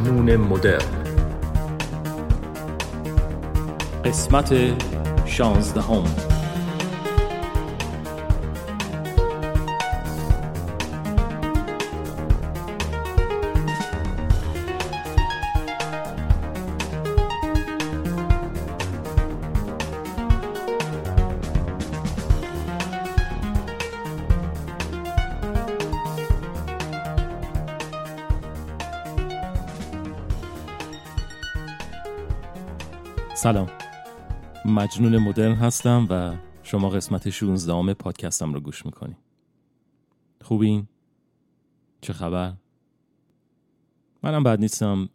مجنون مدرن. قسمت شانزدهم. سلام. مجنون مدرن هستم و شما قسمت 16 پادکستم رو گوش می‌کنی. خوبین؟ چه خبر؟ منم بد نیستم.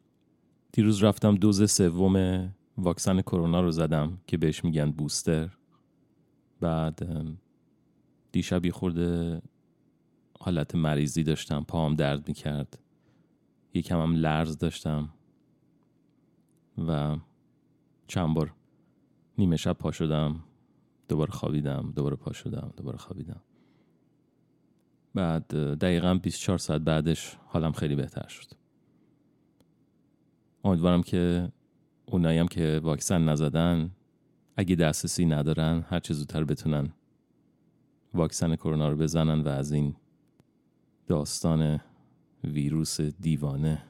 دیروز رفتم دوز سوم واکسن کرونا رو زدم که بهش میگن بوستر. بعد دیشب یه خورده حالت مریضی داشتم پاهم درد می‌کرد. یکم هم لرز داشتم و چند بار نیمه شب پا شدم دوباره خوابیدم دوباره پا شدم دوباره خوابیدم. بعد دقیقا 24 ساعت بعدش حالم خیلی بهتر شد. امیدوارم که اونایی هم که واکسن نزدن اگه دسترسی ندارن هر چه زودتر بتونن واکسن کرونا رو بزنن و از این داستان ویروس دیوانه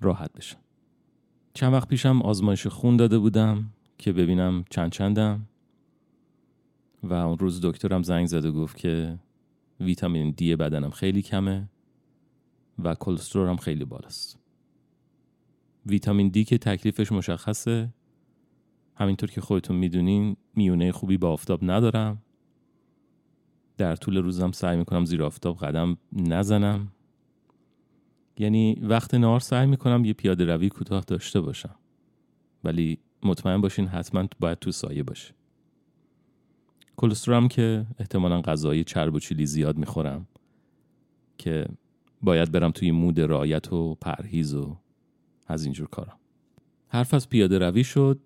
راحت بشن. چند وقت پیشم آزمایش خون داده بودم که ببینم چند چندم. و اون روز دکترم زنگ زد و گفت که ویتامین دی بدنم خیلی کمه و کلسترولم خیلی بالاست. ویتامین دی که تکلیفش مشخصه. همینطور که خودتون می‌دونین میونه خوبی با آفتاب ندارم. در طول روزم سعی می‌کنم زیر آفتاب قدم نزنم. یعنی وقت نهار سعی می‌کنم یه پیاده روی کوتاه داشته باشم. ولی مطمئن باشین حتما باید تو سایه باشه کلسترولم که احتمالا غذای چرب و چیلی زیاد می‌خورم که باید برم توی مود رایت و پرهیز و از اینجور کارم حرف از پیاده روی شد.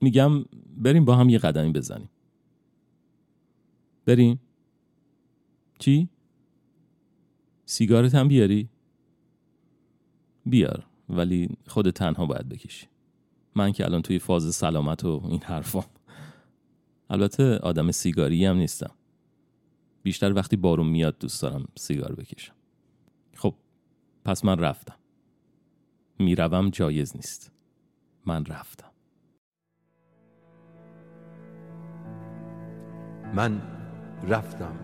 میگم بریم با هم یه قدمی بزنیم. بریم. چی؟ سیگارت هم بیاری؟ بیار ولی خود تنها باید بکشی. من که الان توی فاز سلامت و این حرفام. البته آدم سیگاری هم نیستم. بیشتر وقتی بارون میاد دوست دارم سیگار بکشم. خب پس من رفتم. می‌روم جایز نیست. من رفتم. من رفتم.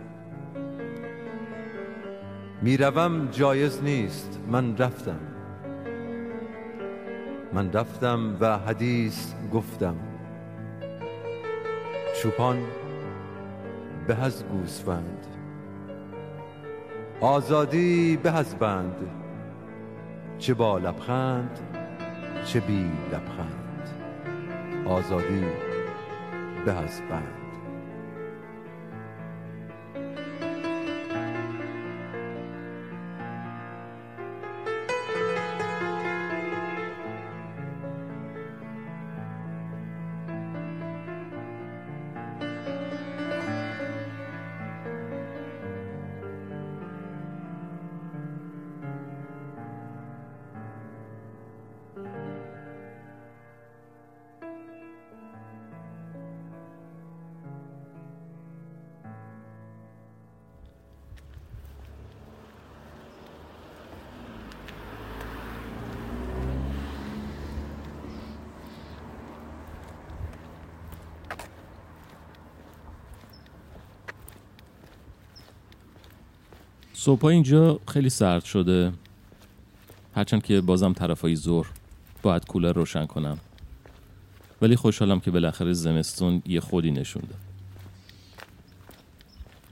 می‌روم جایز نیست. من رفتم. من رفتم و حدیث گفتم. چوپان به از گوسفند. آزادی به از بند. چه با لبخند چه بی لبخند. آزادی به از بند. صبح اینجا خیلی سرد شده. هرچند که بازم طرفای ظهر باید کولر روشن کنم. ولی خوشحالم که بالاخره زمستون یه خودی نشونده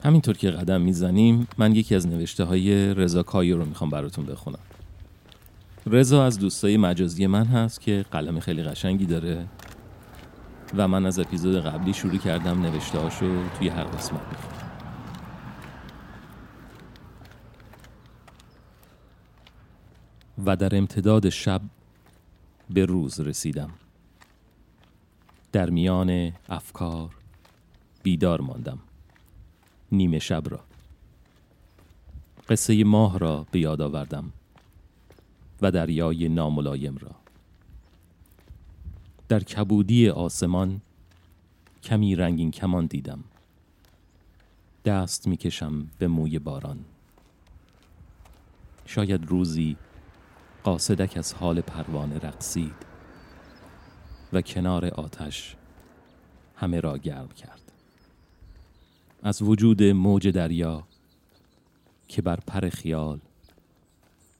همینطور که قدم می‌زنیم من یکی از نوشته های رضا کایو رو می‌خوام براتون بخونم. رضا از دوستای مجازی من هست که قلم خیلی قشنگی داره و من از اپیزود قبلی شروع کردم نوشته هاشو توی هر قسمت می‌خونم. و در امتداد شب به روز رسیدم. در میان افکار بیدار ماندم نیمه شب را. قصه ماه را به یاد آوردم و دریای ناملایم را. در کبودی آسمان کمی رنگین کمان دیدم. دست می‌کشم به موی باران. شاید روزی قاصدک از حال پروانه رقصید و کنار آتش همه را گرم کرد. از وجود موج دریا که بر پر خیال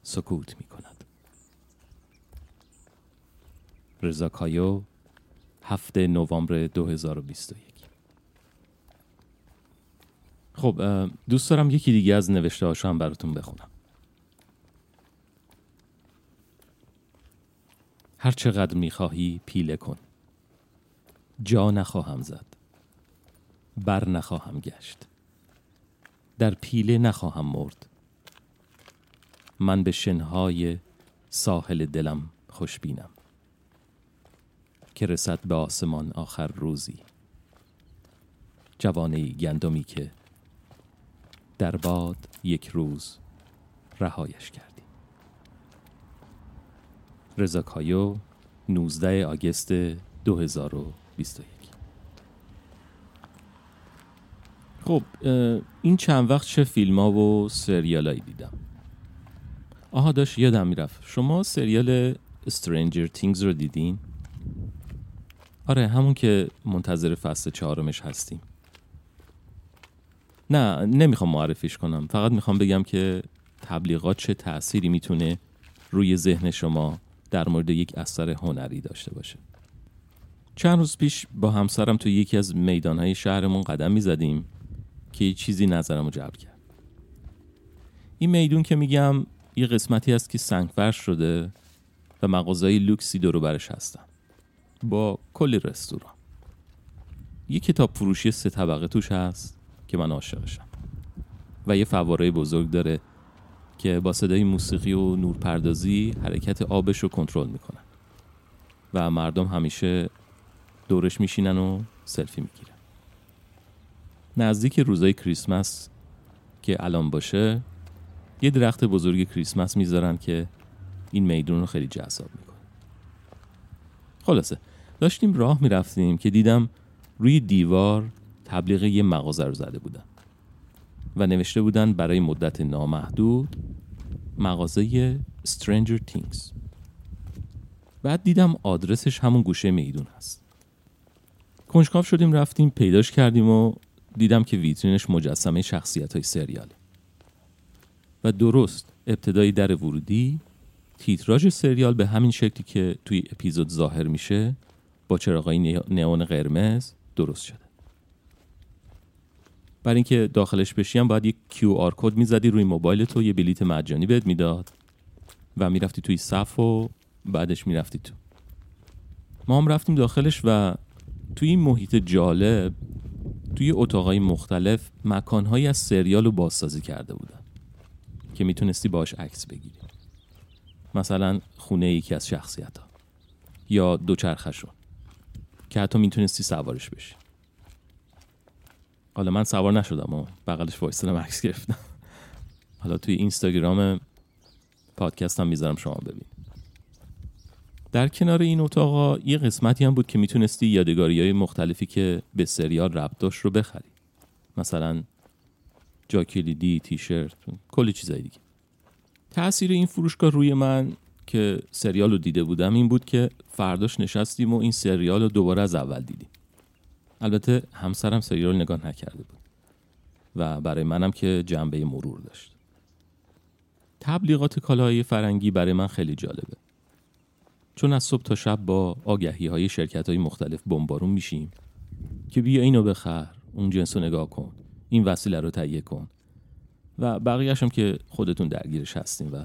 سکوت می کند. رضا کایو هفته نوامبر 2021 خب دوست دارم یکی دیگه از نوشته هاشم براتون بخونم. هر چقدر می‌خواهی پیله کن. جا نخواهم زد. بر نخواهم گشت. در پیله نخواهم مرد. من به شنهای ساحل دلم خوشبینم. که رسد به آسمان آخر روزی. جوانه گندمی که در باد یک روز رهایش کردی رضا کایو 19 آگست 2021 خب این چند وقت چه فیلم ها و سریال دیدم؟ آها داشت یادم می‌رفت. شما سریال Stranger Things رو دیدین؟ آره همون که منتظر فصل چهارمش هستیم. نه نمی‌خوام معرفیش کنم. فقط می‌خوام بگم که تبلیغات چه تأثیری می‌تونه روی ذهن شما در مورد یک اثر هنری داشته باشه. چند روز پیش با همسرم تو یکی از میدانهای شهرمون قدم می‌زدیم که یه چیزی نظرم رو جلب کرد. این میدون که میگم یه قسمتی هست که سنگفرش شده و مغازهای لوکسی دورو برش هستن. با کلی رستوران. یه کتاب فروشی سه طبقه توش هست که من عاشقشم. و یه فواره بزرگ داره که با صدای موسیقی و نورپردازی حرکت آبش رو کنترل می‌کنن. و مردم همیشه دورش میشینن و سلفی می‌گیرن. نزدیک روزای کریسمس که الان باشه یه درخت بزرگ کریسمس می‌ذارن که این میدون رو خیلی جذاب می‌کنه. خلاصه داشتیم راه می‌رفتیم که دیدم روی دیوار تبلیغ یه مغازه رو زده بودن. و نوشته بودن برای مدت نامحدود مغازه Stranger Things. بعد دیدم آدرسش همون گوشه میدون هست. کنجکاو شدیم رفتیم پیداش کردیم و دیدم که ویترینش مجسمه شخصیت های سریاله. و درست ابتدای در ورودی تیتراژ سریال به همین شکلی که توی اپیزود ظاهر میشه با چراغای نئون قرمز درست شده. برای اینکه داخلش بشیم باید یک QR کد می‌زدی روی موبایل تو یه بلیت مجانی بهت می‌داد. و می‌رفتی توی صف و بعدش می‌رفتی تو. ما هم رفتیم داخلش و توی این محیط جالب توی اتاقای مختلف مکانهایی از سریال رو بازسازی کرده بودن که می‌تونستی باش عکس بگیری. مثلا خونه یکی از شخصیت ها یا دوچرخشون که حتی می‌تونستی سوارش بشی. حالا من سوار نشدم و بغلش وایستدم عکس گرفتم. حالا توی اینستاگرام پادکست هم می‌ذارم شما ببین در کنار این اتاقا یه قسمتی هم بود که می‌تونستی یادگاری های مختلفی که به سریال ربط داشت رو بخری. مثلا جاکلیدی، تیشرت کلی چیزای دیگه. تاثیر این فروشگاه روی من که سریال رو دیده بودم این بود که فرداش نشستیم و این سریال رو دوباره از اول دیدیم. البته همسرم سریال نگاه نکرده بود و برای منم که جنبه مرور داشت. تبلیغات کالاهای فرنگی برای من خیلی جالبه. چون از صبح تا شب با آگهی های شرکت های مختلف بمبارون میشیم که بیا اینو بخر اون جنس رو نگاه کن این وسیله رو تهیه کن و بقیهش هم که خودتون درگیرش هستیم و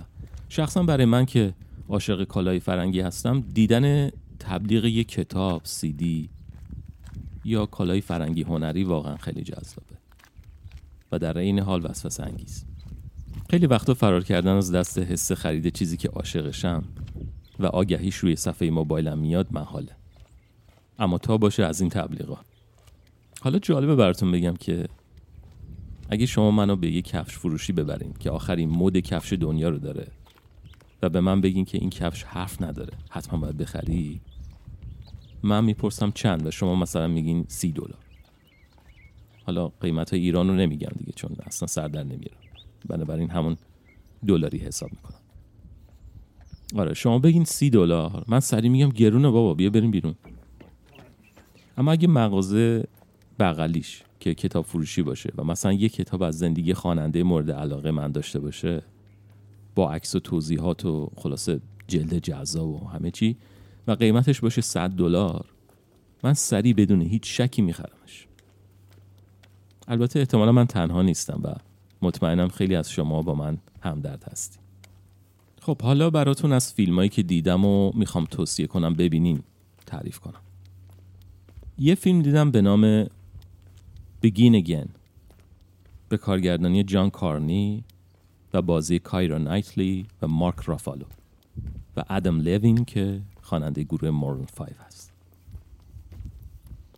شخصا برای من که عاشق کالای فرنگی هستم دیدن تبلیغ یک کتاب سیدی یا کالای فرنگی هنری واقعا خیلی جذابه. و در این حال وسوسه انگیز. خیلی وقتا فرار کردن از دست حس خرید چیزی که عاشقشم و آگهیش روی صفحه موبایلم میاد محاله. اما تا باشه از این تبلیغات حالا جالبه براتون بگم که اگه شما منو به یه کفش فروشی ببرین که آخرین مد کفش دنیا رو داره و به من بگین که این کفش حرف نداره حتما باید بخری؟ من می‌پرسم چند و شما مثلا میگین سی دلار. حالا قیمت های ایران رو نمیگم دیگه چون اصلا سر در نمیره بنابراین همون دلاری حساب می‌کنم. آره شما بگین سی دلار. من سری میگم گرونه بابا بیا بریم بیرون. اما اگه مغازه بغلیش که کتاب فروشی باشه و مثلا یه کتاب از زندگی خواننده مورد علاقه من داشته باشه با عکس و توضیحات و خلاصه جلد جزا و همه چی و قیمتش باشه 100 دلار. من سریع بدون هیچ شکی میخرمش. البته احتمالا من تنها نیستم و مطمئنم خیلی از شما با من همدرد هستی. خب حالا براتون از فیلمایی که دیدم و می‌خوام توصیه کنم ببینین تعریف کنم. یه فیلم دیدم به نام Begin Again. به کارگردانی جان کارنی و بازی کایرا نایتلی و مارک رافالو و ادم لوین که خواننده گروه مورن 5 هست.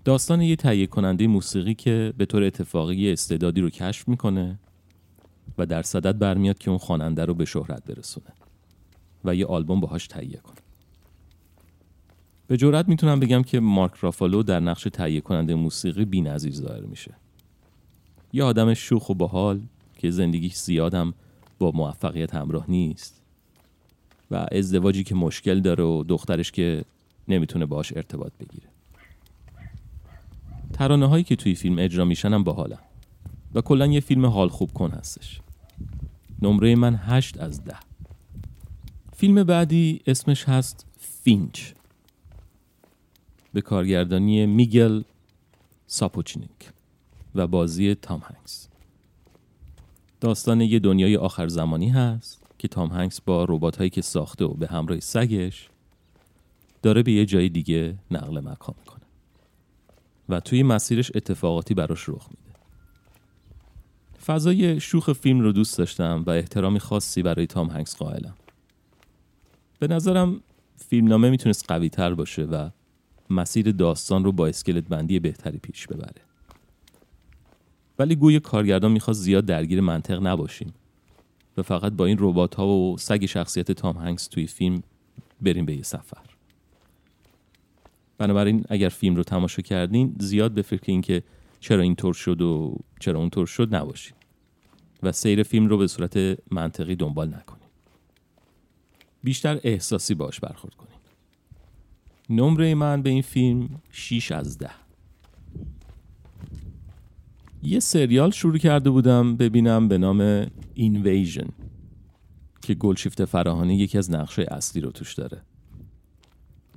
داستان یه تهیه کننده موسیقی که به طور اتفاقی استعدادی رو کشف می‌کنه و در صدد برمیاد که اون خواننده رو به شهرت برسونه و یه آلبوم باهاش تهیه کنه. به جورت می‌تونم بگم که مارک رافالو در نقش تهیه کننده موسیقی بی‌نظیر ظاهر میشه. یه آدم شوخ و باحال که زندگیش زیادم با موفقیت همراه نیست. و ازدواجی که مشکل داره و دخترش که نمی‌تونه باهاش ارتباط بگیره. ترانه هایی که توی فیلم اجرا میشن هم باحالن. و کلا یه فیلم حال خوب کن هستش. نمره من هشت از ده. فیلم بعدی اسمش هست فینچ. به کارگردانی میگل ساپوچینیک و بازی تام هنگس. داستان یه دنیای آخر زمانی هست. که تام هنگس با ربات هایی که ساخته و به همراه سگش داره به یه جای دیگه نقل مکان می‌کنه. و توی مسیرش اتفاقاتی براش رخ میده. فضای شوخ فیلم رو دوست داشتم و احترامی خاصی برای تام هنگس قائلم. به نظرم فیلمنامه می‌تونست قوی تر باشه و مسیر داستان رو با اسکلت بندی بهتری پیش ببره. ولی گوی کارگردان می‌خواست زیاد درگیر منطق نباشیم. و فقط با این ربات ها و سگ شخصیت تام هنگس توی فیلم بریم به یه سفر. بنابراین اگر فیلم رو تماشا کردین زیاد به فکر اینکه چرا اینطور شد و چرا اونطور شد نباشید و سیر فیلم رو به صورت منطقی دنبال نکنید بیشتر احساسی باش برخورد کنید نمره من به این فیلم 6 از ده. یه سریال شروع کرده بودم ببینم به نام اینویژن که گلشیفت فراهانی یکی از نقشه اصلی رو توش داره.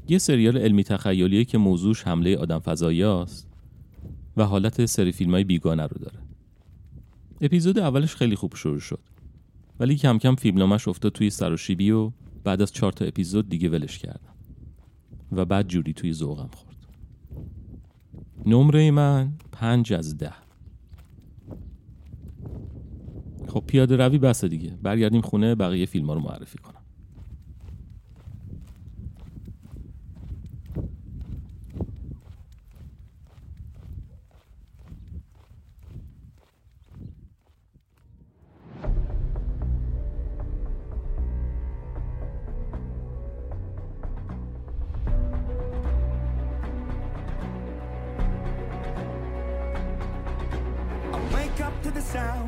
یه سریال علمی تخیلیه که موضوعش حمله آدم فضایی است و حالت سری فیلم های بیگانه رو داره. اپیزود اولش خیلی خوب شروع شد ولی کم کم فیلمنامش افتاد توی سر و شیبی و بعد از چهار تا اپیزود دیگه ولش کردم و بعد جوری توی ذوقم خورد. نمره من پنج از ده. خب پیاده روی بسه دیگه. برگردیم خونه بقیه فیلم ها رو معرفی کنم. Up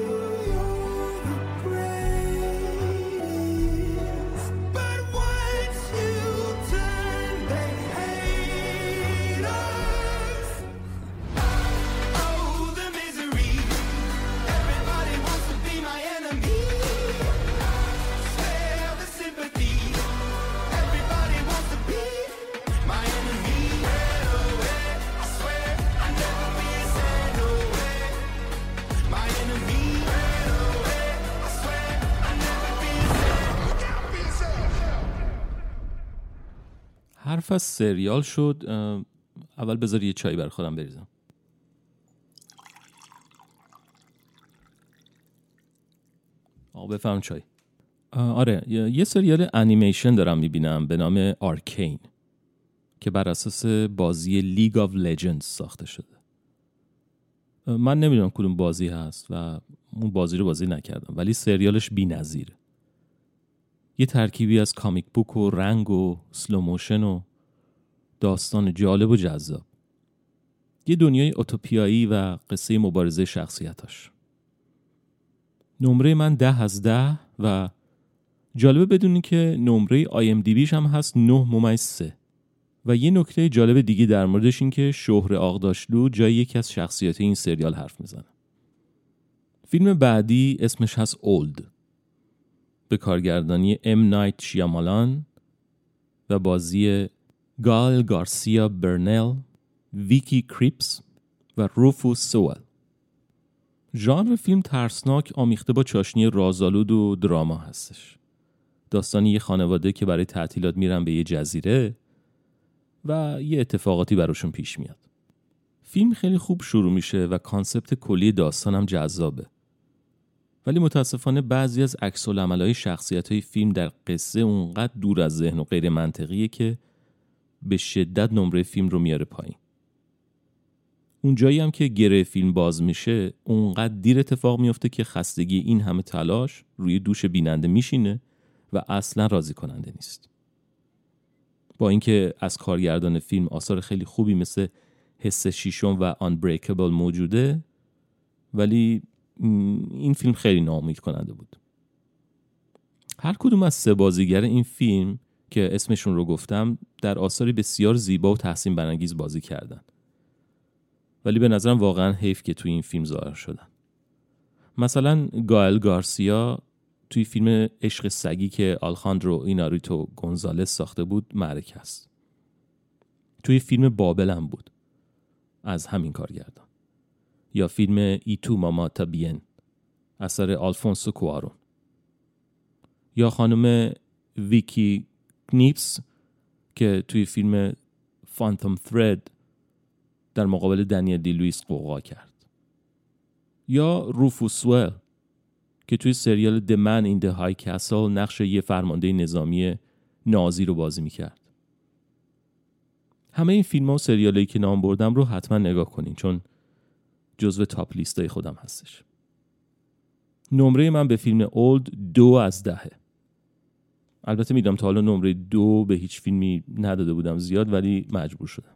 حرف از سریال شد اول بذار یه چای برا خودم بریزم. آقا بفرما چای. آره یه یه سریال انیمیشن دارم می‌بینم به نام Arcane که بر اساس بازی League of Legends ساخته شده. من نمی‌دونم کدوم بازی هست و اون بازی رو بازی نکردم ولی سریالش بی نظیره. یه ترکیبی از comic book و رنگ و slow motion و داستان جالب و جذاب. یه دنیای اوتوپیایی و قصه مبارزه شخصیتاش. نمره من ده از ده و جالبه بدونی که نمره IMDbش هم هست نه ممیز سه. و یه نکته جالب دیگه در موردش این که شهره آغداشلو جای یکی از شخصیت این سریال حرف می‌زنه. فیلم بعدی اسمش هست اولد به کارگردانی ام نایت شیامالان و بازی گال گارسیا برنل ویکی کریپس و روفوس سوال ژانر فیلم ترسناک آمیخته با چاشنی رازآلود و دراما هستش. داستان یه خانواده که برای تعطیلات میرن به یه جزیره و یه اتفاقاتی براشون پیش میاد. فیلم خیلی خوب شروع میشه و کانسپت کلی داستانم جذابه. ولی متاسفانه بعضی از عکس های شخصیت های فیلم در قصه اونقدر دور از ذهن و غیر منطقیه که به شدت نمره فیلم رو میاره پایین. اونجایی هم که گره فیلم باز میشه اونقدر دیر اتفاق میفته که خستگی این همه تلاش روی دوش بیننده میشینه و اصلا راضی کننده نیست. با اینکه از کارگردان فیلم آثار خیلی خوبی مثل حس شیشم و آنبریکبل موجوده ولی این فیلم خیلی ناامید کننده بود. هر کدوم از سه بازیگر این فیلم که اسمشون رو گفتم در آثاری بسیار زیبا و تحسین برانگیز بازی کردن. ولی به نظرم واقعا حیف که توی این فیلم ظاهر شدن. مثلا گایل گارسیا توی فیلم عشق سگی که آلخاندرو ایناریتو گونزالس ساخته بود معرکه است. توی فیلم بابل هم بود. از همین کارگردان. یا فیلم Y Tu Mamá También اثر آلفونسو کوارون یا خانم ویکی کریپس که توی فیلم Phantom Thread در مقابل دنیل دی لویس غوغا کرد. یا روفوسول که توی سریال Man in the High Castle نقش یه فرمانده نظامی نازی رو بازی می‌کرد. همه این فیلم ها و سریال که نام بردم رو حتما نگاه کنین چون جزو تاپ لیستای خودم هستش نمره من به فیلم اولد دو از دهه البته می‌دونم تا حالا نمره دو به هیچ فیلمی نداده بودم زیاد ولی مجبور شدم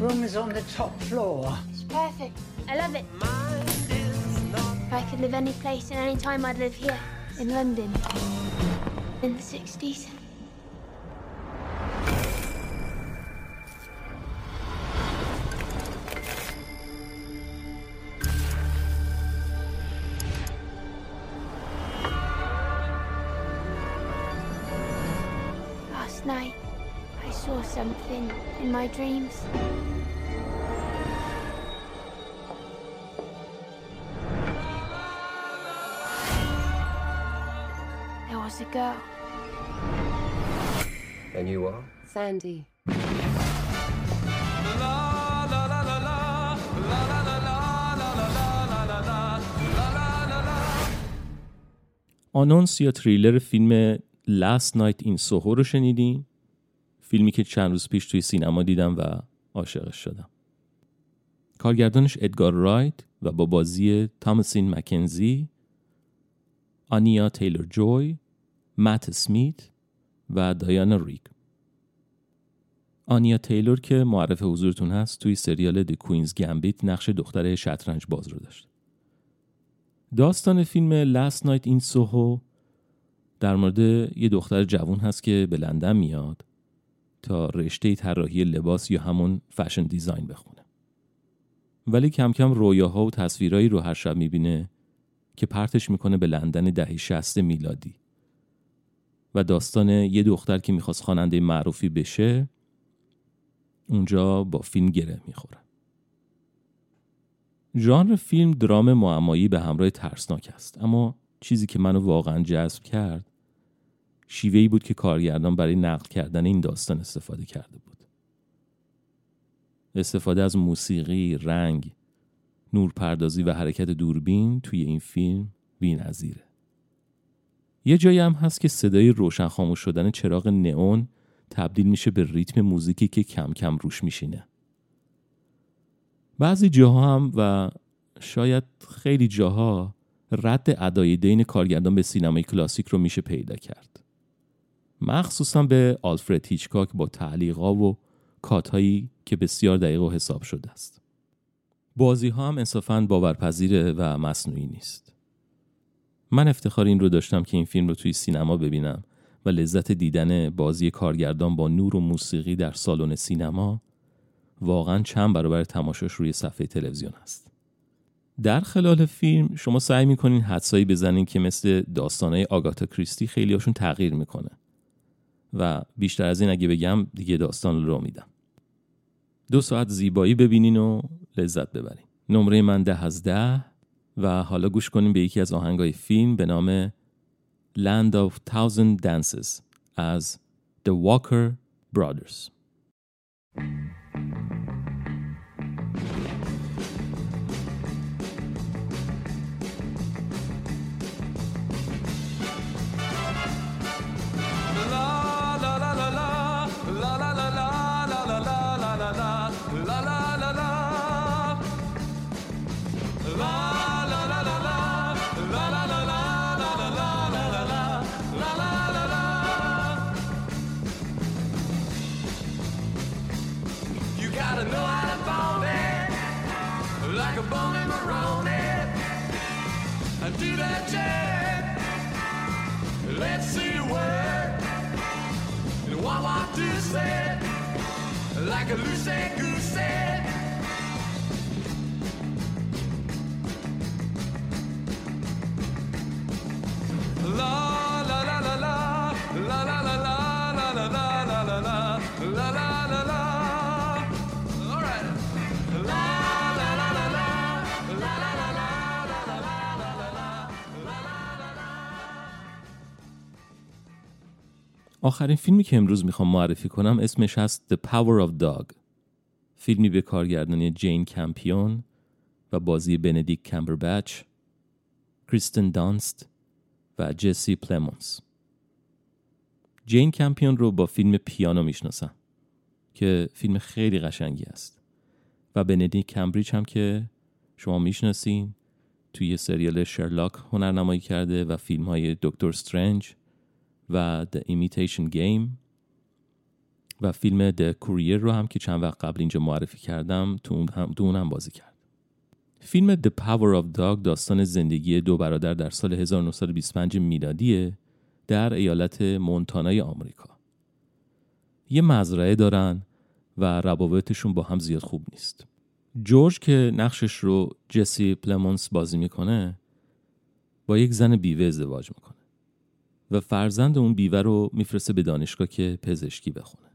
Room is on the top floor. It's perfect. I love it. If I could live any place and any time, I'd live here. In London in the 60s. Last night, I saw something in my dreams. Was a girl. And you are? Sandy. آنونس یا تریلر فیلم Last Night in Soho رو شنیدین؟ فیلمی که چند روز پیش توی سینما دیدم و عاشقش شدم. کارگردانش ادگار رایت و با بازی تامسین مکنزی، آنیا تیلور جوی، مت سمیت و دایانا ریگ. آنیا تیلور که معرف حضورتون هست توی سریال The Queen's Gambit نقش دختر شطرنج باز رو داشت. داستان فیلم Last Night in Soho در مورد یه دختر جوون هست که به لندن میاد تا رشته طراحی لباس یا همون فشن دیزاین بخونه. ولی کم کم رویاها و تصویرهایی رو هر شب می‌بینه که پرتش می‌کنه به لندن دهه 60 میلادی و داستان یه دختر که می‌خواست خواننده معروفی بشه اونجا با فیلم گره می‌خوره. ژانر فیلم درام معمایی به همراه ترسناک است اما چیزی که منو واقعا جذب کرد شیوهی بود که کارگردان برای نقل کردن این داستان استفاده کرده بود استفاده از موسیقی، رنگ، نورپردازی و حرکت دوربین توی این فیلم بی‌نظیره. یه جایی هم هست که صدای روشن خاموش شدن چراغ نئون تبدیل میشه به ریتم موزیکی که کم کم روش میشینه. بعضی جاها هم و شاید خیلی جاها رد ادای دین کارگردان به سینمای کلاسیک رو میشه پیدا کرد. مخصوصا به آلفرد هیچکاک با تعلیقا و کاتهایی که بسیار دقیق و حساب شده است. بازی ها هم انصافا باورپذیره و مصنوعی نیست. من افتخار این رو داشتم که این فیلم رو توی سینما ببینم و لذت دیدن بازی کارگردان با نور و موسیقی در سالن سینما واقعا چند برابر تماشاش روی صفحه تلویزیون است. در خلال فیلم شما سعی می‌کنین حدسایی بزنین که مثل داستانهای آگاتا کریستی خیلی هاشون تغییر می‌کنه و بیشتر از این اگه بگم دیگه داستان رو میدم. دو ساعت زیبایی ببینین و لذت ببرین. نمره من ده از ده و حالا گوش کنیم به یکی از آهنگای فیلم به نام Land of Thousand Dances از The Walker Brothers. آخرین فیلمی که امروز می‌خوام معرفی کنم اسمش هست The Power of Dog. فیلمی به کارگردانی جین کمپیون و بازی بندیک کمبربچ کریستن دانست و جسی پلمونز. جین کمپیون رو با فیلم پیانو می‌شناسم که فیلم خیلی قشنگی است. و بندیک کمبریج هم که شما می‌شناسین توی سریال شرلاک هنرنمایی کرده و فیلم های دکتر استرنج. و The Imitation Game و فیلم The Courier رو هم که چند وقت قبل اینجا معرفی کردم تو اون هم, تو اون هم بازی کرد. فیلم The Power of Dog داستان زندگی دو برادر در سال 1925 میلادیه در ایالت مونتانای آمریکا. یه مزرعه دارن و روابطشون با هم زیاد خوب نیست. جورج که نقشش رو جسی پلمونس بازی می‌کنه با یک زن بیوه ازدواج می‌کنه. و فرزند اون بیوه رو میفرسته به دانشگاه که پزشکی بخونه.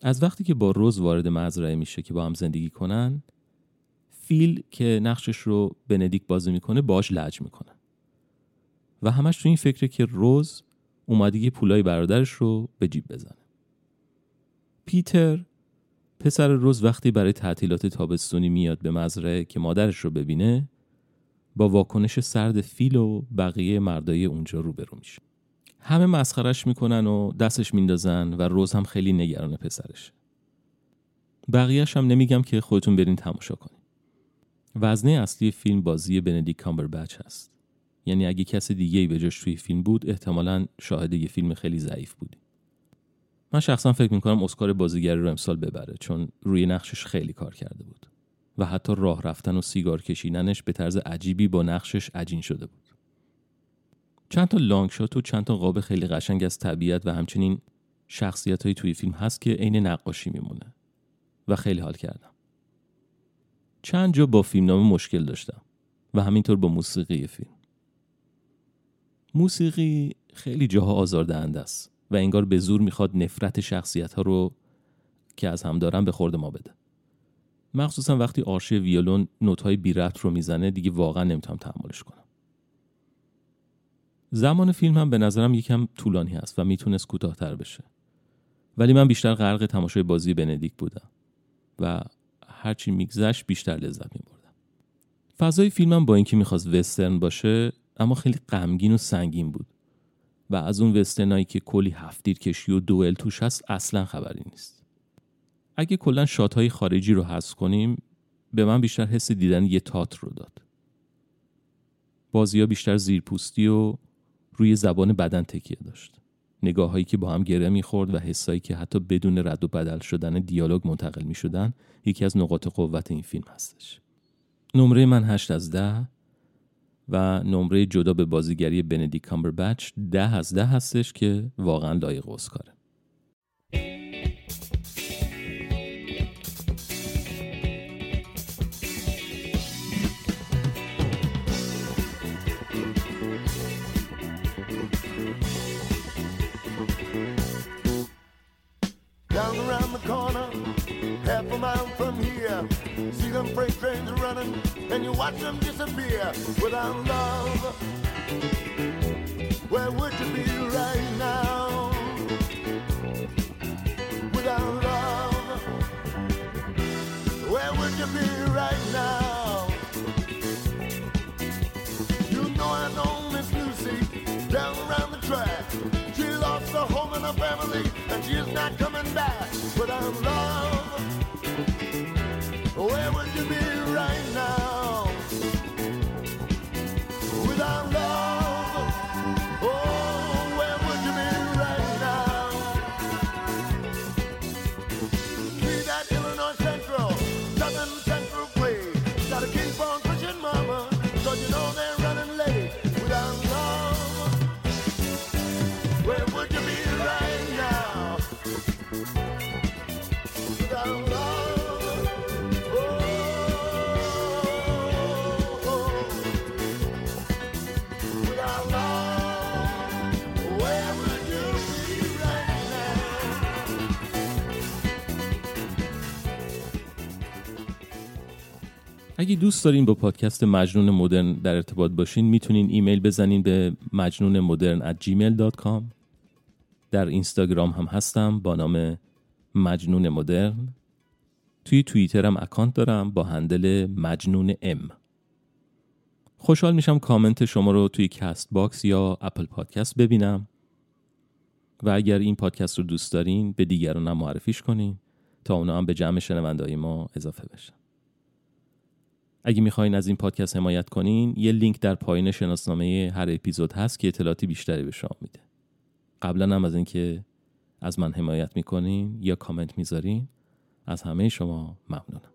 از وقتی که با روز وارد مزرعه میشه که با هم زندگی کنن فیل که نقشش رو بندیک بازی می‌کنه باش لج می‌کنه و همش تو این فکره که روز اومده یه پولای برادرش رو به جیب بزنه پیتر پسر روز وقتی برای تعطیلات تابستونی میاد به مزرعه که مادرش رو ببینه با واکنش سرد فیل و بقیه مردای اونجا روبرو میشه. همه مسخرش می‌کنن و دستش میندازن و روز هم خیلی نگران پسرش. بقیهش هم نمیگم که خودتون برین تماشا کنین. وزنه اصلی فیلم بازی بندیک کامبربچ هست. یعنی اگه کس دیگه ای به جاش توی فیلم بود احتمالا شاهد یه فیلم خیلی ضعیف بودی من شخصا فکر می‌کنم اسکار بازیگری رو امسال ببره چون روی نقشش خیلی کار کرده بود. و حتی راه رفتن و سیگار کشیدنش به طرز عجیبی با نقشش عجین شده بود. چند تا لانگ شات و چند تا قاب خیلی قشنگ از طبیعت و همچنین شخصیت های توی فیلم هست که عین نقاشی میمونه و خیلی حال کردم. چند جا با فیلمنامه مشکل داشتم و همینطور با موسیقی فیلم. موسیقی خیلی جاها آزاردهنده است و انگار به زور می‌خواد نفرت شخصیت ها رو که از هم دارن به خورد ما بده. مخصوصا وقتی آرشه ویولون نوت‌های بی ربط رو می‌زنه دیگه واقعا نمی‌تونم تحملش کنم. زمان فیلم هم به نظرم یکم طولانی هست و می‌تونست کوتاهتر بشه. ولی من بیشتر غرق تماشای بازی بندیک بودم و هرچی میگذشت بیشتر لذت میبردم. فضای فیلمم با اینکه می‌خواست وسترن باشه اما خیلی غمگین و سنگین بود و از اون وسترنایی که کلی هفتیر کشی و دوئل توش هست اصلا خبری نیست اگه کلا شاتهای خارجی رو حذف کنیم به من بیشتر حس دیدن یه تات رو داد. بازی ها بیشتر زیرپوستی و روی زبان بدن تکیه داشت. نگاه هایی که با هم گره می‌خورد و حسایی که حتی بدون رد و بدل شدن دیالوگ منتقل می شدن یکی از نقاط قوت این فیلم هستش. نمره من هشت از ده و نمره جدا به بازیگری بندی کامبربچ ده از ده هستش که واقعا لایق اسکاره. The corner, half a mile from here. See them freight trains running, and you watch them disappear. Without love, where would you be right now? Without love, where would you be right now? اگه دوست دارین با پادکست مجنون مدرن در ارتباط باشین می‌تونین ایمیل بزنین به مجنون مدرن at gmail.com در اینستاگرام هم هستم با نام مجنون مدرن. توی توییترم اکانت دارم با handle مجنون ام. خوشحال میشم کامنت شما رو توی Castbox یا Apple Podcast ببینم. و اگر این پادکست رو دوست دارین به دیگران هم معرفیش کنین. تا اونا هم به جمع شنوندهای ما اضافه بشن. اگه می‌خواین از این پادکست حمایت کنین یه لینک در پایین شناسنامه هر اپیزود هست که اطلاعاتی بیشتری به شما میده. قبلا هم از اینکه از من حمایت می‌کنین یا کامنت می‌ذارین از همه شما ممنونم.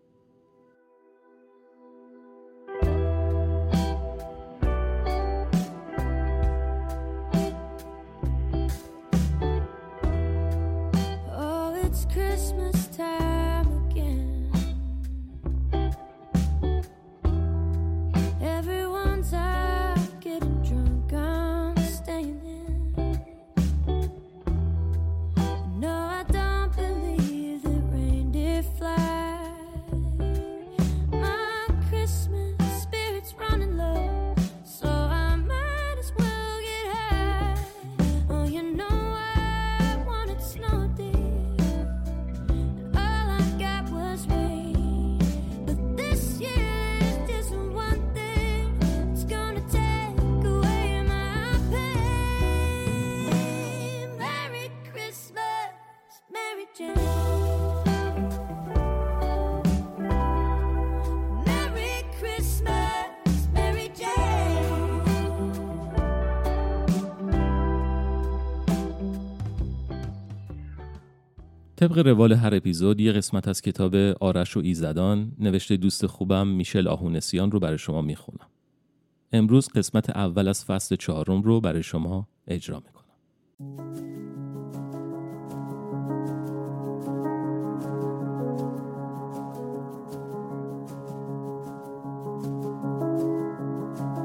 طبق روال هر اپیزود یه قسمت از کتاب آرش و ایزدان نوشته دوست خوبم میشل آهونسیان رو برای شما می‌خونم. امروز قسمت اول از فصل چهارم رو برای شما اجرا می‌کنم.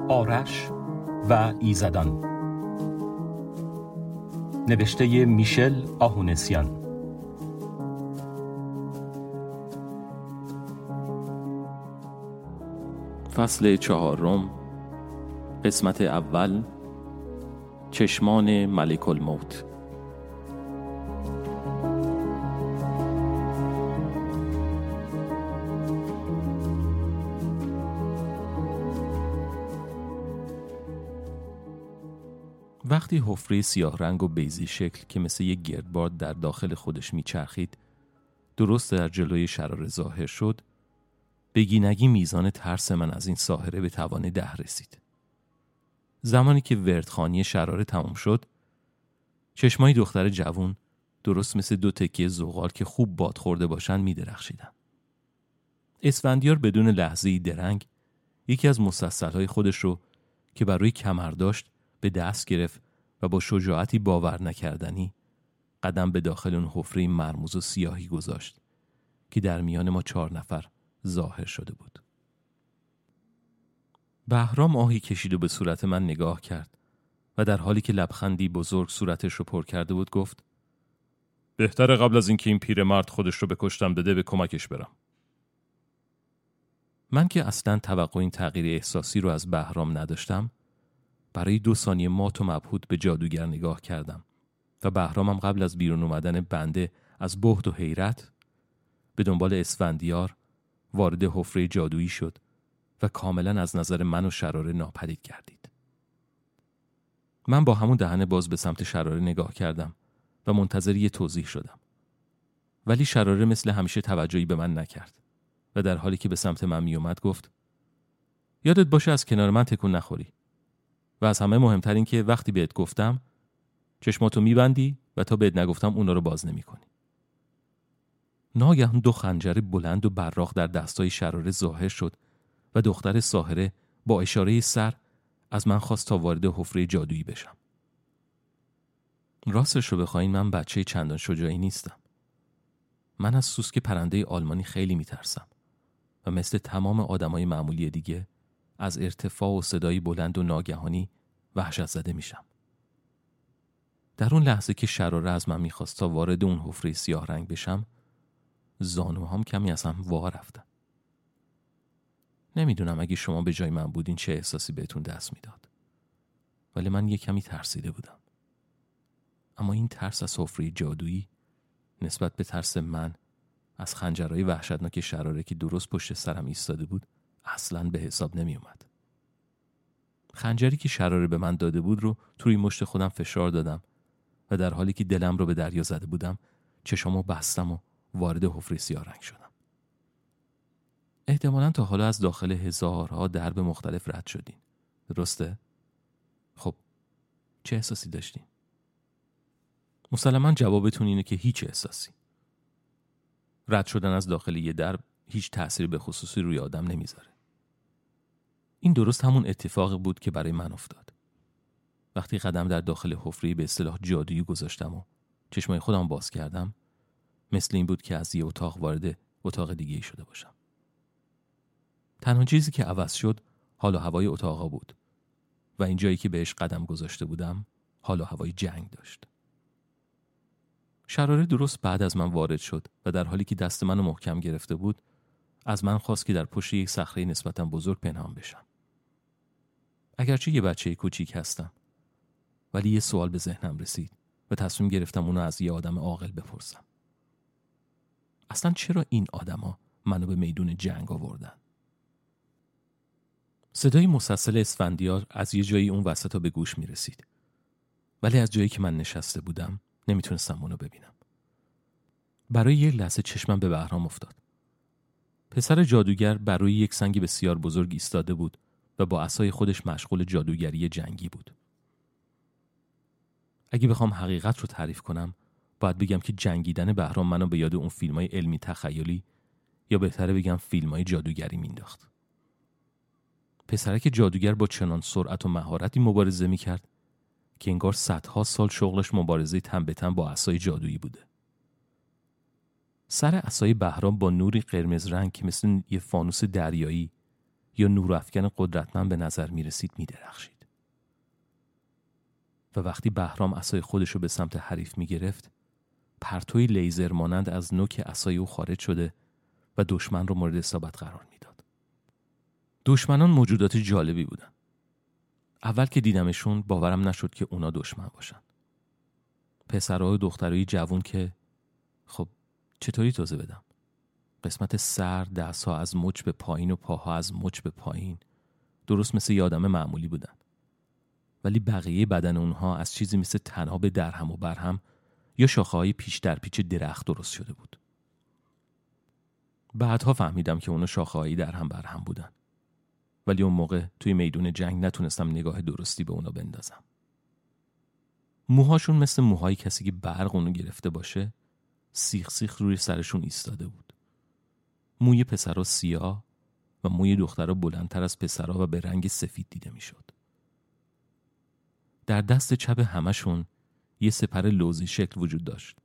آرش و ایزدان نوشته میشل آهونسیان فصل چهارم قسمت اول چشمان ملک الموت. وقتی حفره سیاه رنگ و بیزی شکل که مثل یک گردباد در داخل خودش میچرخید درست در جلوی شرار ظاهر شد بگی نگی میزان ترس من از این ساحره به توان ده رسید زمانی که وردخانی شراره تمام شد چشمای دختر جوون درست مثل دو تکیه زغال که خوب باد خورده باشن می درخشیدن. اسفندیار بدون لحظه درنگ یکی از مسلسلهای خودش رو که برای کمر داشت به دست گرفت و با شجاعتی باور نکردنی قدم به داخل اون حفره مرموز و سیاهی گذاشت که در میان ما چهار نفر ظاهر شده بود. بهرام آهی کشید و به صورت من نگاه کرد و در حالی که لبخندی بزرگ صورتش رو پر کرده بود گفت بهتره قبل از اینکه این پیرمرد خودش رو به کشتم بده به کمکش برم. من که اصلا توقع این تغییر احساسی رو از بهرام نداشتم برای دو ثانیه مات و مبهوت به جادوگر نگاه کردم و بهرامم قبل از بیرون اومدن بنده از بهد و حیرت به دنبال اسفندیار وارد حفره جادویی شد و کاملا از نظر من و شراره ناپدید گردید. من با همون دهن باز به سمت شراره نگاه کردم و منتظر یه توضیح شدم. ولی شراره مثل همیشه توجهی به من نکرد و در حالی که به سمت من میومد گفت یادت باشه از کنار من تکون نخوری و از همه مهمتر این که وقتی بهت گفتم چشماتو میبندی و تا بهت نگفتم اونا رو باز نمی‌کنی. ناگهان دو خنجر بلند و براق در دستای شراره ظاهر شد و دختر ساهره با اشاره سر از من خواست تا وارد حفره جادویی بشم. راستش رو بخواین من بچه چندان شجاعی نیستم. من از سوسک پرنده آلمانی خیلی میترسم و مثل تمام آدمای معمولی دیگه از ارتفاع و صدایی بلند و ناگهانی وحشت زده میشم. در اون لحظه که شراره از من می‌خواست تا وارد اون حفره سیاه رنگ بشم زانوهام کمی از هم وا رفتن. نمی‌دونم اگه شما به جای من بودین چه احساسی بهتون دست می‌داد. ولی من یه کمی ترسیده بودم. اما این ترس از حفره جادویی نسبت به ترس من از خنجرهای وحشتناک شراره که درست پشت سرم ایستاده بود اصلا به حساب نمی اومد. خنجری که شراره به من داده بود رو توی مشت خودم فشار دادم و در حالی که دلم رو به دریا زده بودم چشمو بستم و وارد حفره سیاه رنگ شدم. احتمالا تا حالا از داخل هزارها درب مختلف رد شدین. درسته؟ خب چه احساسی داشتین؟ مسلما جوابتون اینه که هیچ احساسی. رد شدن از داخل یه درب هیچ تأثیری به خصوصی روی آدم نمی‌ذاره. این درست همون اتفاق بود که برای من افتاد. وقتی قدم در داخل حفره به اصطلاح جادویی گذاشتم و چشمای خودم باز کردم مثل این بود که از یه اتاق وارد اتاق دیگه شده باشم. تنها چیزی که عوض شد حال و هوای اتاقا بود و این جایی که بهش قدم گذاشته بودم حال و هوای جنگ داشت. شراره درست بعد از من وارد شد و در حالی که دست منو محکم گرفته بود از من خواست که در پشت یک صخره نسبتا بزرگ پنهان بشم. اگرچه یه بچه کوچیک هستم ولی یه سوال به ذهنم رسید و تصمیم گرفتم اونو از یه آدم عاقل بپرسم. اصلا چرا این آدما منو به میدون جنگ آوردن؟ صدای مسلسل اسفندیار از یه جایی اون وسط به گوش می رسید. ولی از جایی که من نشسته بودم نمی‌تونستم اونو ببینم. برای یک لحظه چشمم به بهرام افتاد. پسر جادوگر برای یک سنگ بسیار بزرگ ایستاده بود و با عصای خودش مشغول جادوگری جنگی بود. اگه بخوام حقیقت رو تعریف کنم باید بگم که جنگیدن بهرام منو به یاد اون فیلم های علمی تخیلی یا بهتره بگم فیلم های جادوگری مینداخت. پسرک جادوگر با چنان سرعت و مهارتی مبارزه می‌کرد که انگار صدها سال شغلش مبارزه تن به تن با عصای جادویی بوده. سر عصای بهرام با نوری قرمز رنگ که مثل یه فانوس دریایی یا نور افکن قدرتمند به نظر می رسید می درخشید. و وقتی بهرام عصای خودش رو به سمت حریف می گرفت پرتوی لیزر مانند از نوک عصای او خارج شده و دشمن رو مورد اصابت قرار می‌داد. دشمنان موجودات جالبی بودن. اول که دیدمشون باورم نشد که اونا دشمن باشن. پسرها و دخترای جوون که خب چطوری توضیح بدم؟ قسمت سر دستها از مچ به پایین و پاها از مچ به پایین درست مثل یه آدم معمولی بودن ولی بقیه بدن اونها از چیزی مثل تناب درهم و برهم یا شاخه های پیش در پیچ درخت درست شده بود. بعدها فهمیدم که اونا شاخه هایی در هم بر هم بودن. ولی اون موقع توی میدون جنگ نتونستم نگاه درستی به اونا بندازم. موهاشون مثل موهای کسی که برق اونو گرفته باشه سیخ سیخ روی سرشون ایستاده بود. موی پسرها سیاه و موی دخترها بلندتر از پسرها و به رنگ سفید دیده می‌شد. در دست چپ همشون یه سپر لوزی شکل وجود داشت.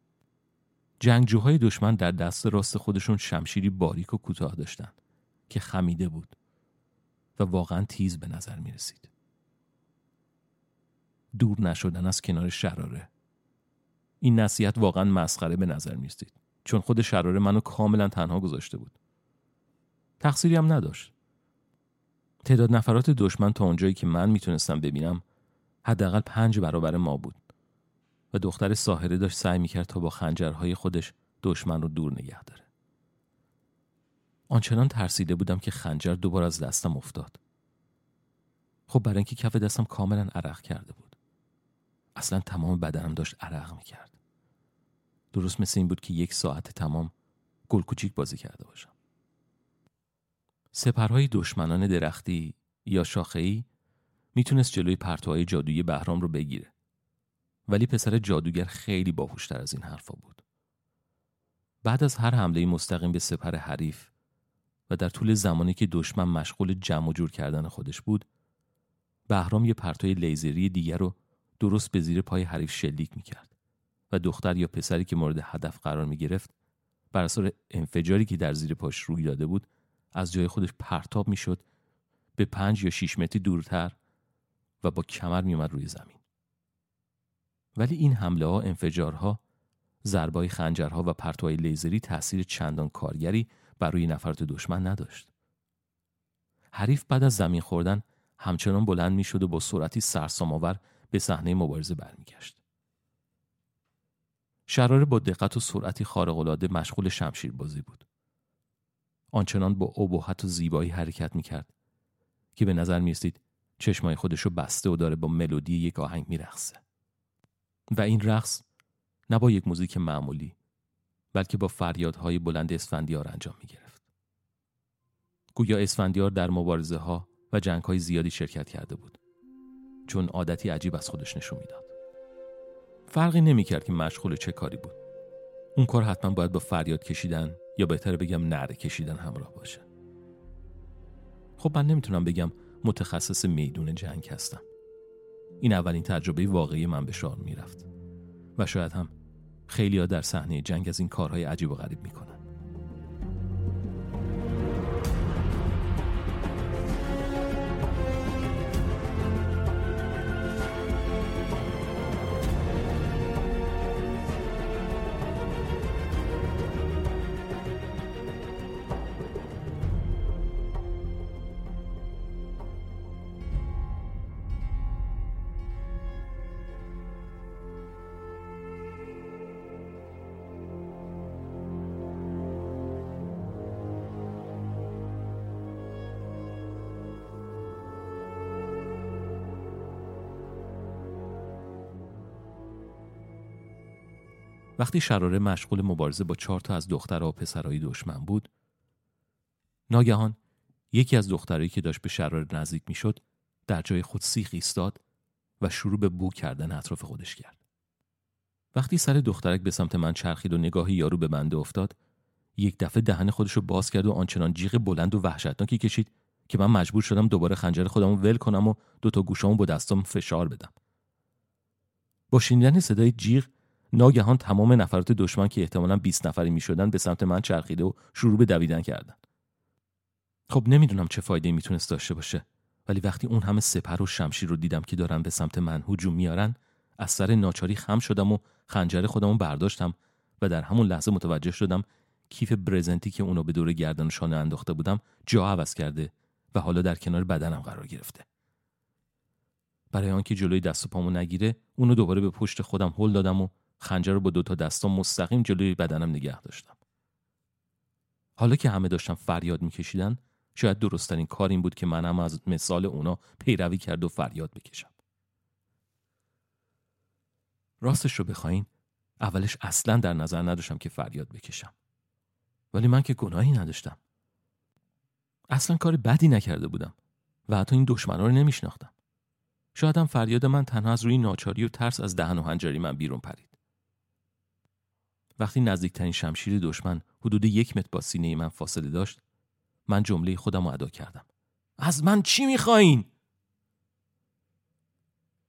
جنگجوهای دشمن در دست راست خودشون شمشیری باریک و کوتاه داشتند که خمیده بود و واقعا تیز به نظر می رسید. دور نشدن از کنار شراره این نصیحت واقعا مسخره به نظر می رسید چون خود شراره منو کاملا تنها گذاشته بود. تقصیری هم نداشت. تعداد نفرات دشمن تا اونجایی که من می‌تونستم ببینم حداقل پنج برابر ما بود و دختر ساحره داشت سعی می‌کرد تا با خنجرهای خودش دشمن رو دور نگه داره. آنچنان ترسیده بودم که خنجر دوبار از دستم افتاد. خب برای اینکه کف دستم کاملا عرق کرده بود. اصلا تمام بدنم داشت عرق می‌کرد. درست مثل این بود که یک ساعت تمام گل کوچیک بازی کرده باشم. سپرهای دشمنان درختی یا شاخه‌ای می‌تونست جلوی پرتوهای جادویی بهرام رو بگیره. ولی پسر جادوگر خیلی باهوشتر از این حرفا بود. بعد از هر حمله مستقیم به سپر حریف و در طول زمانی که دشمن مشغول جمع و جور کردن خودش بود، بهرام یه پرتوی لیزری دیگر رو درست به زیر پای حریف شلیک می‌کرد و دختر یا پسری که مورد هدف قرار می گرفت بر اثر انفجاری که در زیر پاش روی داده بود از جای خودش پرتاب می‌شد به پنج یا شیش متری دورتر و با کمر میومد روی زمین. ولی این حمله ها، انفجارها، ضربای خنجرها و پرتوهای لیزری تاثیر چندان کارگری بر روی نفرات دشمن نداشت. حریف بعد از زمین خوردن همچنان بلند می‌شد و با سرعتی سرسام‌آور به صحنه مبارزه برمیگشت. شراره با دقت و سرعتی خارق‌العاده مشغول شمشیر بازی بود. آنچنان با ابهت و زیبایی حرکت می‌کرد که به نظر می‌رسید چشمای خودش رو بسته و داره با ملودی یک آهنگ میرقصه. و این رقص نه با یک موزیک معمولی بلکه با فریادهای بلند اسفندیار انجام می گرفت. گویا اسفندیار در مبارزه ها و جنگ های زیادی شرکت کرده بود چون عادتی عجیب از خودش نشون می‌داد. فرقی نمی کرد که مشغول چه کاری بود. اون کار حتما باید با فریاد کشیدن یا بهتر بگم نره کشیدن همراه باشه. خب من نمی‌تونم بگم متخصص میدون جنگ هستم. این اولین تجربه واقعی من به شار می‌رفت. و شاید هم خیلی ها در صحنه جنگ از این کارهای عجیب و غریب می‌کنن. وقتی شراره مشغول مبارزه با چهار تا از دخترها و پسرهای دشمن بود ناگهان یکی از دخترایی که داشت به شراره نزدیک می‌شد در جای خود سیخ ایستاد و شروع به بو کردن اطراف خودش کرد. وقتی سر دخترک به سمت من چرخید و نگاهی یارو به بنده افتاد یک دفعه دهن خودش رو باز کرد و آنچنان جیغ بلند و وحشتناکی کشید که من مجبور شدم دوباره خنجر خودم ول کنم و دو تا گوشامو با دستام فشار بدم. با شنیدن صدای جیغ ناگهان تمام نفرات دشمن که احتمالا 20 نفری می شدن به سمت من چرخیده و شروع به دویدن کردن. خب نمی‌دونم چه فایده می‌تونست داشته باشه ولی وقتی اون همه سپر و شمشیر رو دیدم که دارن به سمت من هجوم میارن از سر ناچاری خم شدم و خنجر خودمو برداشتم و در همون لحظه متوجه شدم کیف برزنتی که اونو به دور گردن و شانه انداخته بودم جا عوض کرده و حالا در کنار بدنم قرار گرفته. برای آنکه جلوی دست و پامو نگیره اونو دوباره به پشت خودم هل دادم و خنجر رو با دوتا دستام مستقیم جلوی بدنم نگه داشتم. حالا که همه داشتم فریاد میکشیدن شاید درستترین کار این بود که منم از مثال اونا پیروی کرد و فریاد بکشم. راستش رو بخواین اولش اصلا در نظر نداشتم که فریاد بکشم ولی من که گناهی نداشتم اصلا کار بدی نکرده بودم و حتی این دشمنا رو نمیشناختم شاید هم فریاد من تنها از روی ناچاری و ترس از دهن و هنجاری من بیرون پرید وقتی نزدیکترین شمشیر دشمن حدود یک متر با سینه من فاصله داشت من جمله خودم رو ادا کردم. از من چی می‌خواین؟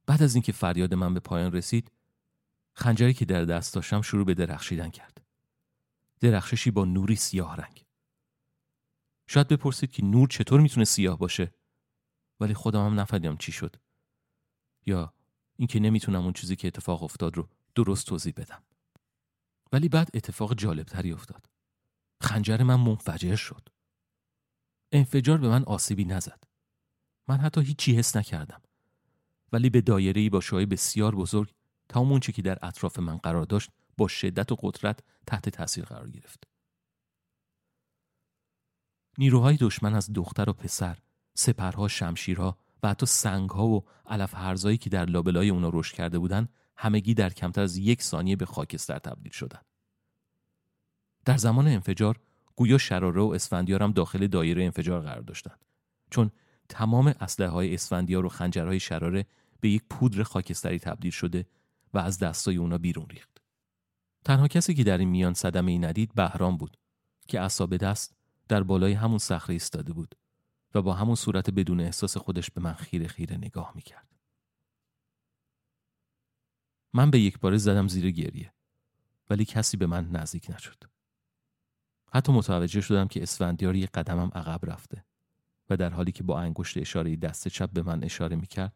بعد از اینکه فریاد من به پایان رسید خنجری که در دست داشتم شروع به درخشیدن کرد. درخششی با نوری سیاه رنگ. شاید بپرسید که نور چطور می‌تونه سیاه باشه؟ ولی خودم هم نفهمیدم چی شد. یا اینکه نمی‌تونم اون چیزی که اتفاق افتاد رو درست توضیح بدم. ولی بعد اتفاق جالبتری افتاد. خنجر من منفجر شد. انفجار به من آسیبی نزد. من حتی هیچی حس نکردم. ولی به دایره‌ای با شعاع بسیار بزرگ تمام اونچه که در اطراف من قرار داشت با شدت و قدرت تحت تاثیر قرار گرفت. نیروهای دشمن از دختر و پسر سپرها شمشیرها و حتی سنگها و علف هرزایی که در لابلای اونا رشد کرده بودند همگی در کمتر از یک ثانیه به خاکستر تبدیل شدند در زمان انفجار گویا شراره و اسفندیار هم داخل دایره انفجار قرار داشتند چون تمام اسلحه های اسفندیار و خنجرهای شراره به یک پودر خاکستری تبدیل شده و از دستای اونا بیرون ریخت. تنها کسی که در این میان صدمه ای ندید بهرام بود که اصاب دست در بالای همون صخره ایستاده بود و با همون صورت بدون احساس خودش به من خیره خیره نگاه می‌کرد. من به یک باره زدم زیر گریه ولی کسی به من نزدیک نشد. حتی متوجه شدم که اسفندیار یک قدمم عقب رفته و در حالی که با انگشت اشاره دست چپ به من اشاره می‌کرد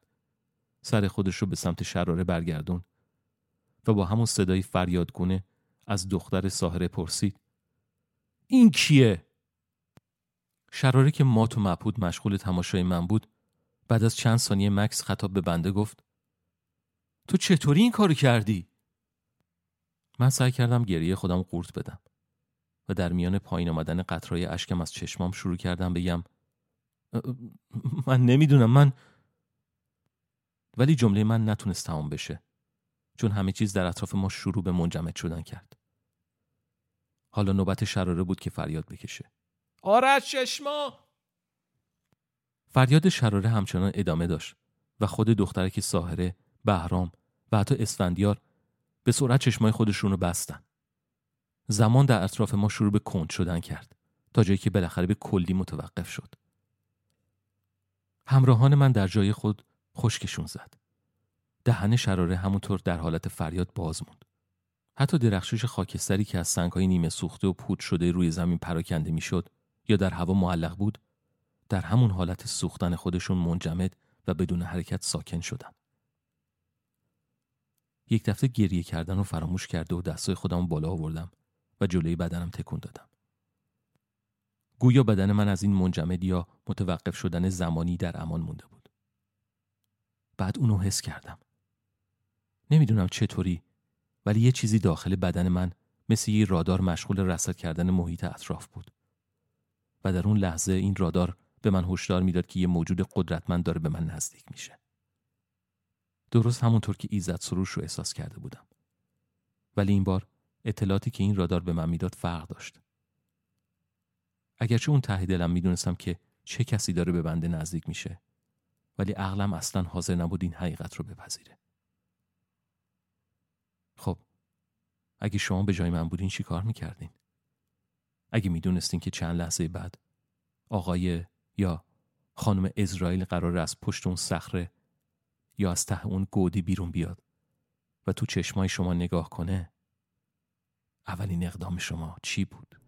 سر خودش رو به سمت شراره برگردون و با همون صدای فریادگونه از دختر ساهره پرسید این کیه؟ شراره که مات و مبهود مشغول تماشای من بود بعد از چند ثانیه مکس خطاب به بنده گفت تو چطوری این کارو کردی؟ من سعی کردم گریه خودم قورت بدم و در میان پایین آمدن قطرهای اشکم از چشمام شروع کردم بگم من نمی‌دونم من ولی جمله من نتونست تمام بشه چون همه چیز در اطراف ما شروع به منجمد شدن کرد. حالا نوبت شراره بود که فریاد بکشه. آرش چشما! فریاد شراره همچنان ادامه داشت و خود دخترک ساهره بهرام و حتی اسفندیار به سرعت چشمای خودشون رو بستن. زمان در اطراف ما شروع به کند شدن کرد تا جایی که بالاخره به کلی متوقف شد. همراهان من در جای خود خشکشون زد. دهن شراره همونطور در حالت فریاد باز موند. حتی درخشش خاکستری که از سنگهای نیمه سوخته و پود شده روی زمین پراکنده می‌شد یا در هوا معلق بود در همون حالت سوختن خودشون منجمد و بدون حرکت ساکن شدن. یک دفعه گریه کردن رو فراموش کرده و دستای خودم بالا آوردم و جلوی بدنم تکون دادم. گویا بدن من از این منجمد یا متوقف شدن زمانی در امان مونده بود. بعد اونو حس کردم. نمی‌دونم چطوری ولی یه چیزی داخل بدن من مثل یه رادار مشغول رصد کردن محیط اطراف بود. و در اون لحظه این رادار به من هشدار می‌داد که یه موجود قدرتمند داره به من نزدیک میشه. درست همونطور که ایزد سروش رو احساس کرده بودم. ولی این بار اطلاعاتی که این رادار به من می‌داد فرق داشت. اگرچه اون ته دلم می‌دونستم که چه کسی داره به بنده نزدیک میشه ولی عقلم اصلا حاضر نبود این حقیقت رو بپذیره. خب اگه شما به جای من بودین چی کار می‌کردین؟ اگه می‌دونستین که چند لحظه بعد آقای یا خانم اسرائیل قرار از پشت اون صخره یا از ته اون گودی بیرون بیاد و تو چشمای شما نگاه کنه اولین اقدام شما چی بود؟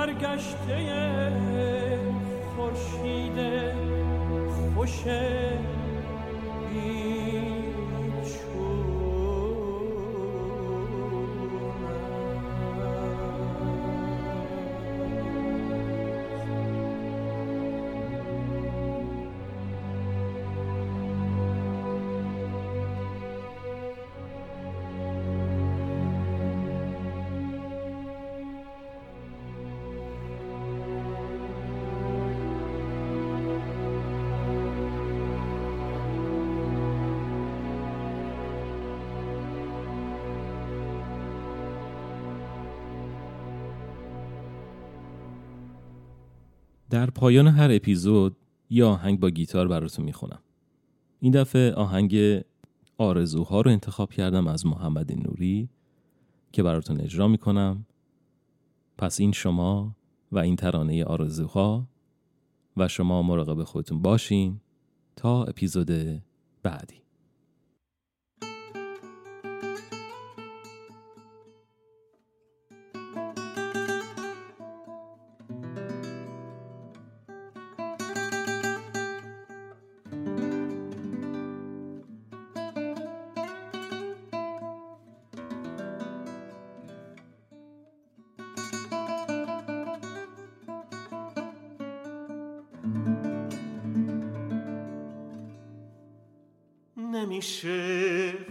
سرگشته خورشید خوش در پایان هر اپیزود یه آهنگ با گیتار براتون می‌خونم. این دفعه آهنگ آرزوها رو انتخاب کردم از محمد نوری که براتون اجرا می‌کنم. پس این شما و این ترانه آرزوها و شما مراقب خودتون باشین تا اپیزود بعدی.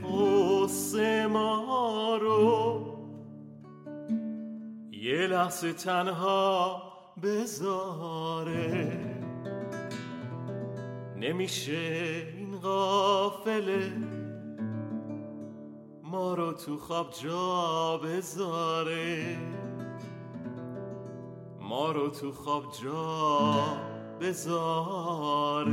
غصه ما رو. یه لحظه تنها بذاره. نمیشه این قافله ما رو تو خواب جا بذاره. ما رو تو خواب جا بذاره.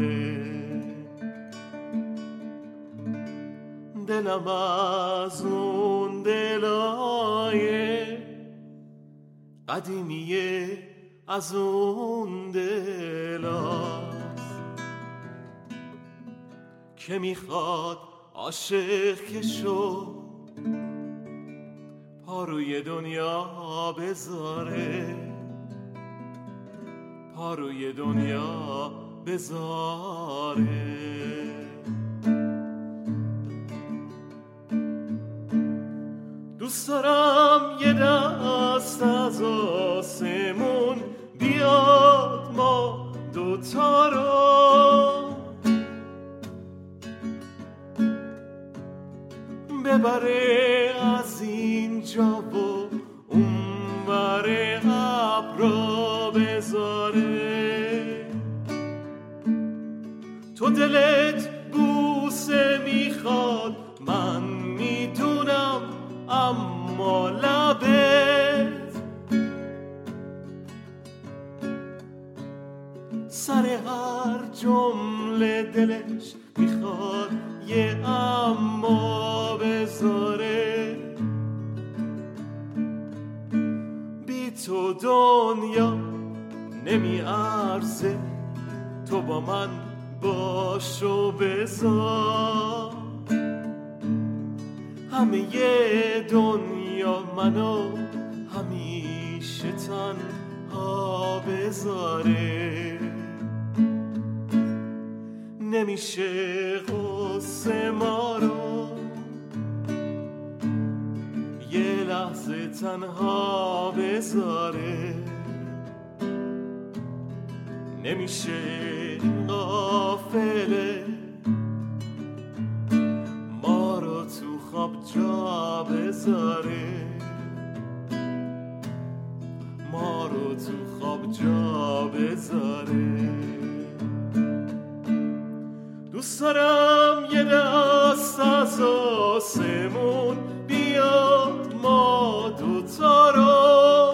دلم از اون دلای قدیمیه از اون دلاست که می‌خواد عاشق که شو پا روی دنیا بذاره. پا روی دنیا بذاره. دوست دارم یه دست از آسمون بیاد ما دوتا رو. ببره از اینجا و اون بره ابرا بذاره. تو دلت بوسه می‌خواد. سر هر جمله دلش می‌خواد یه اما بذاره. بی تو دنیا نمیارزه تو با من باش و بذار. همه یه دنیا منو همیشه تنها بذاره. نمیشه غصه ما رو. یه لحظه تنها بذاره. نمیشه قافله ما رو تو خواب جا بذاره. ما رو تو خواب جا بذاره. دارم یه دست از آسمون بیاد ما دوتا رو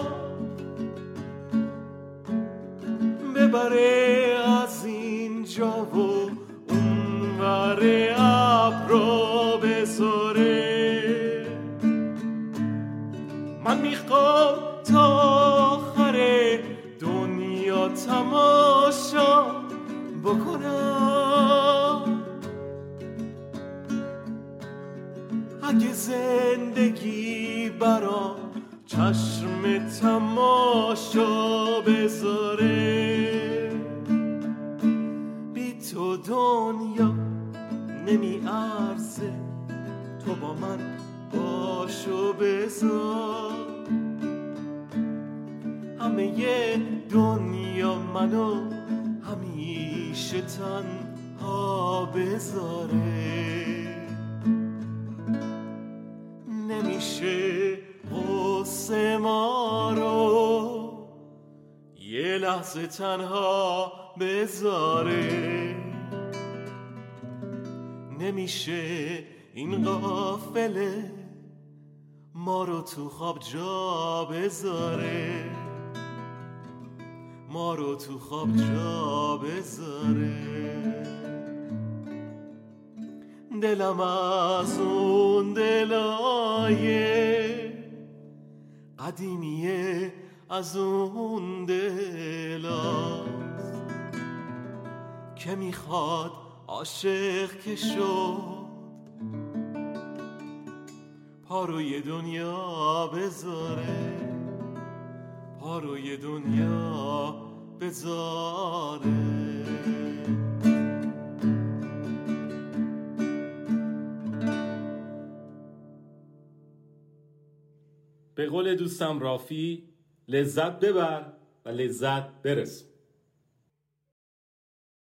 ببره از اینجا و اون ور ابرا بذاره. من می‌خوام اگه زندگی برام چشم تماشا بذاره. بی تو دنیا نمی ارزه تو با من باشو بذار. همه دنیا منو همیشه تنها بذاره. لحظه تنها بذاره. نمیشه این قافله ما رو تو خواب جا بذاره. ما رو تو خواب جا بذاره. دلم از اون دلایه قدیمیه. از اون دلاست که می‌خواد عاشق که شد. پا روی دنیا بذاره پا روی دنیا بذاره. به قول دوستم رافی لذت ببر و لذت برسون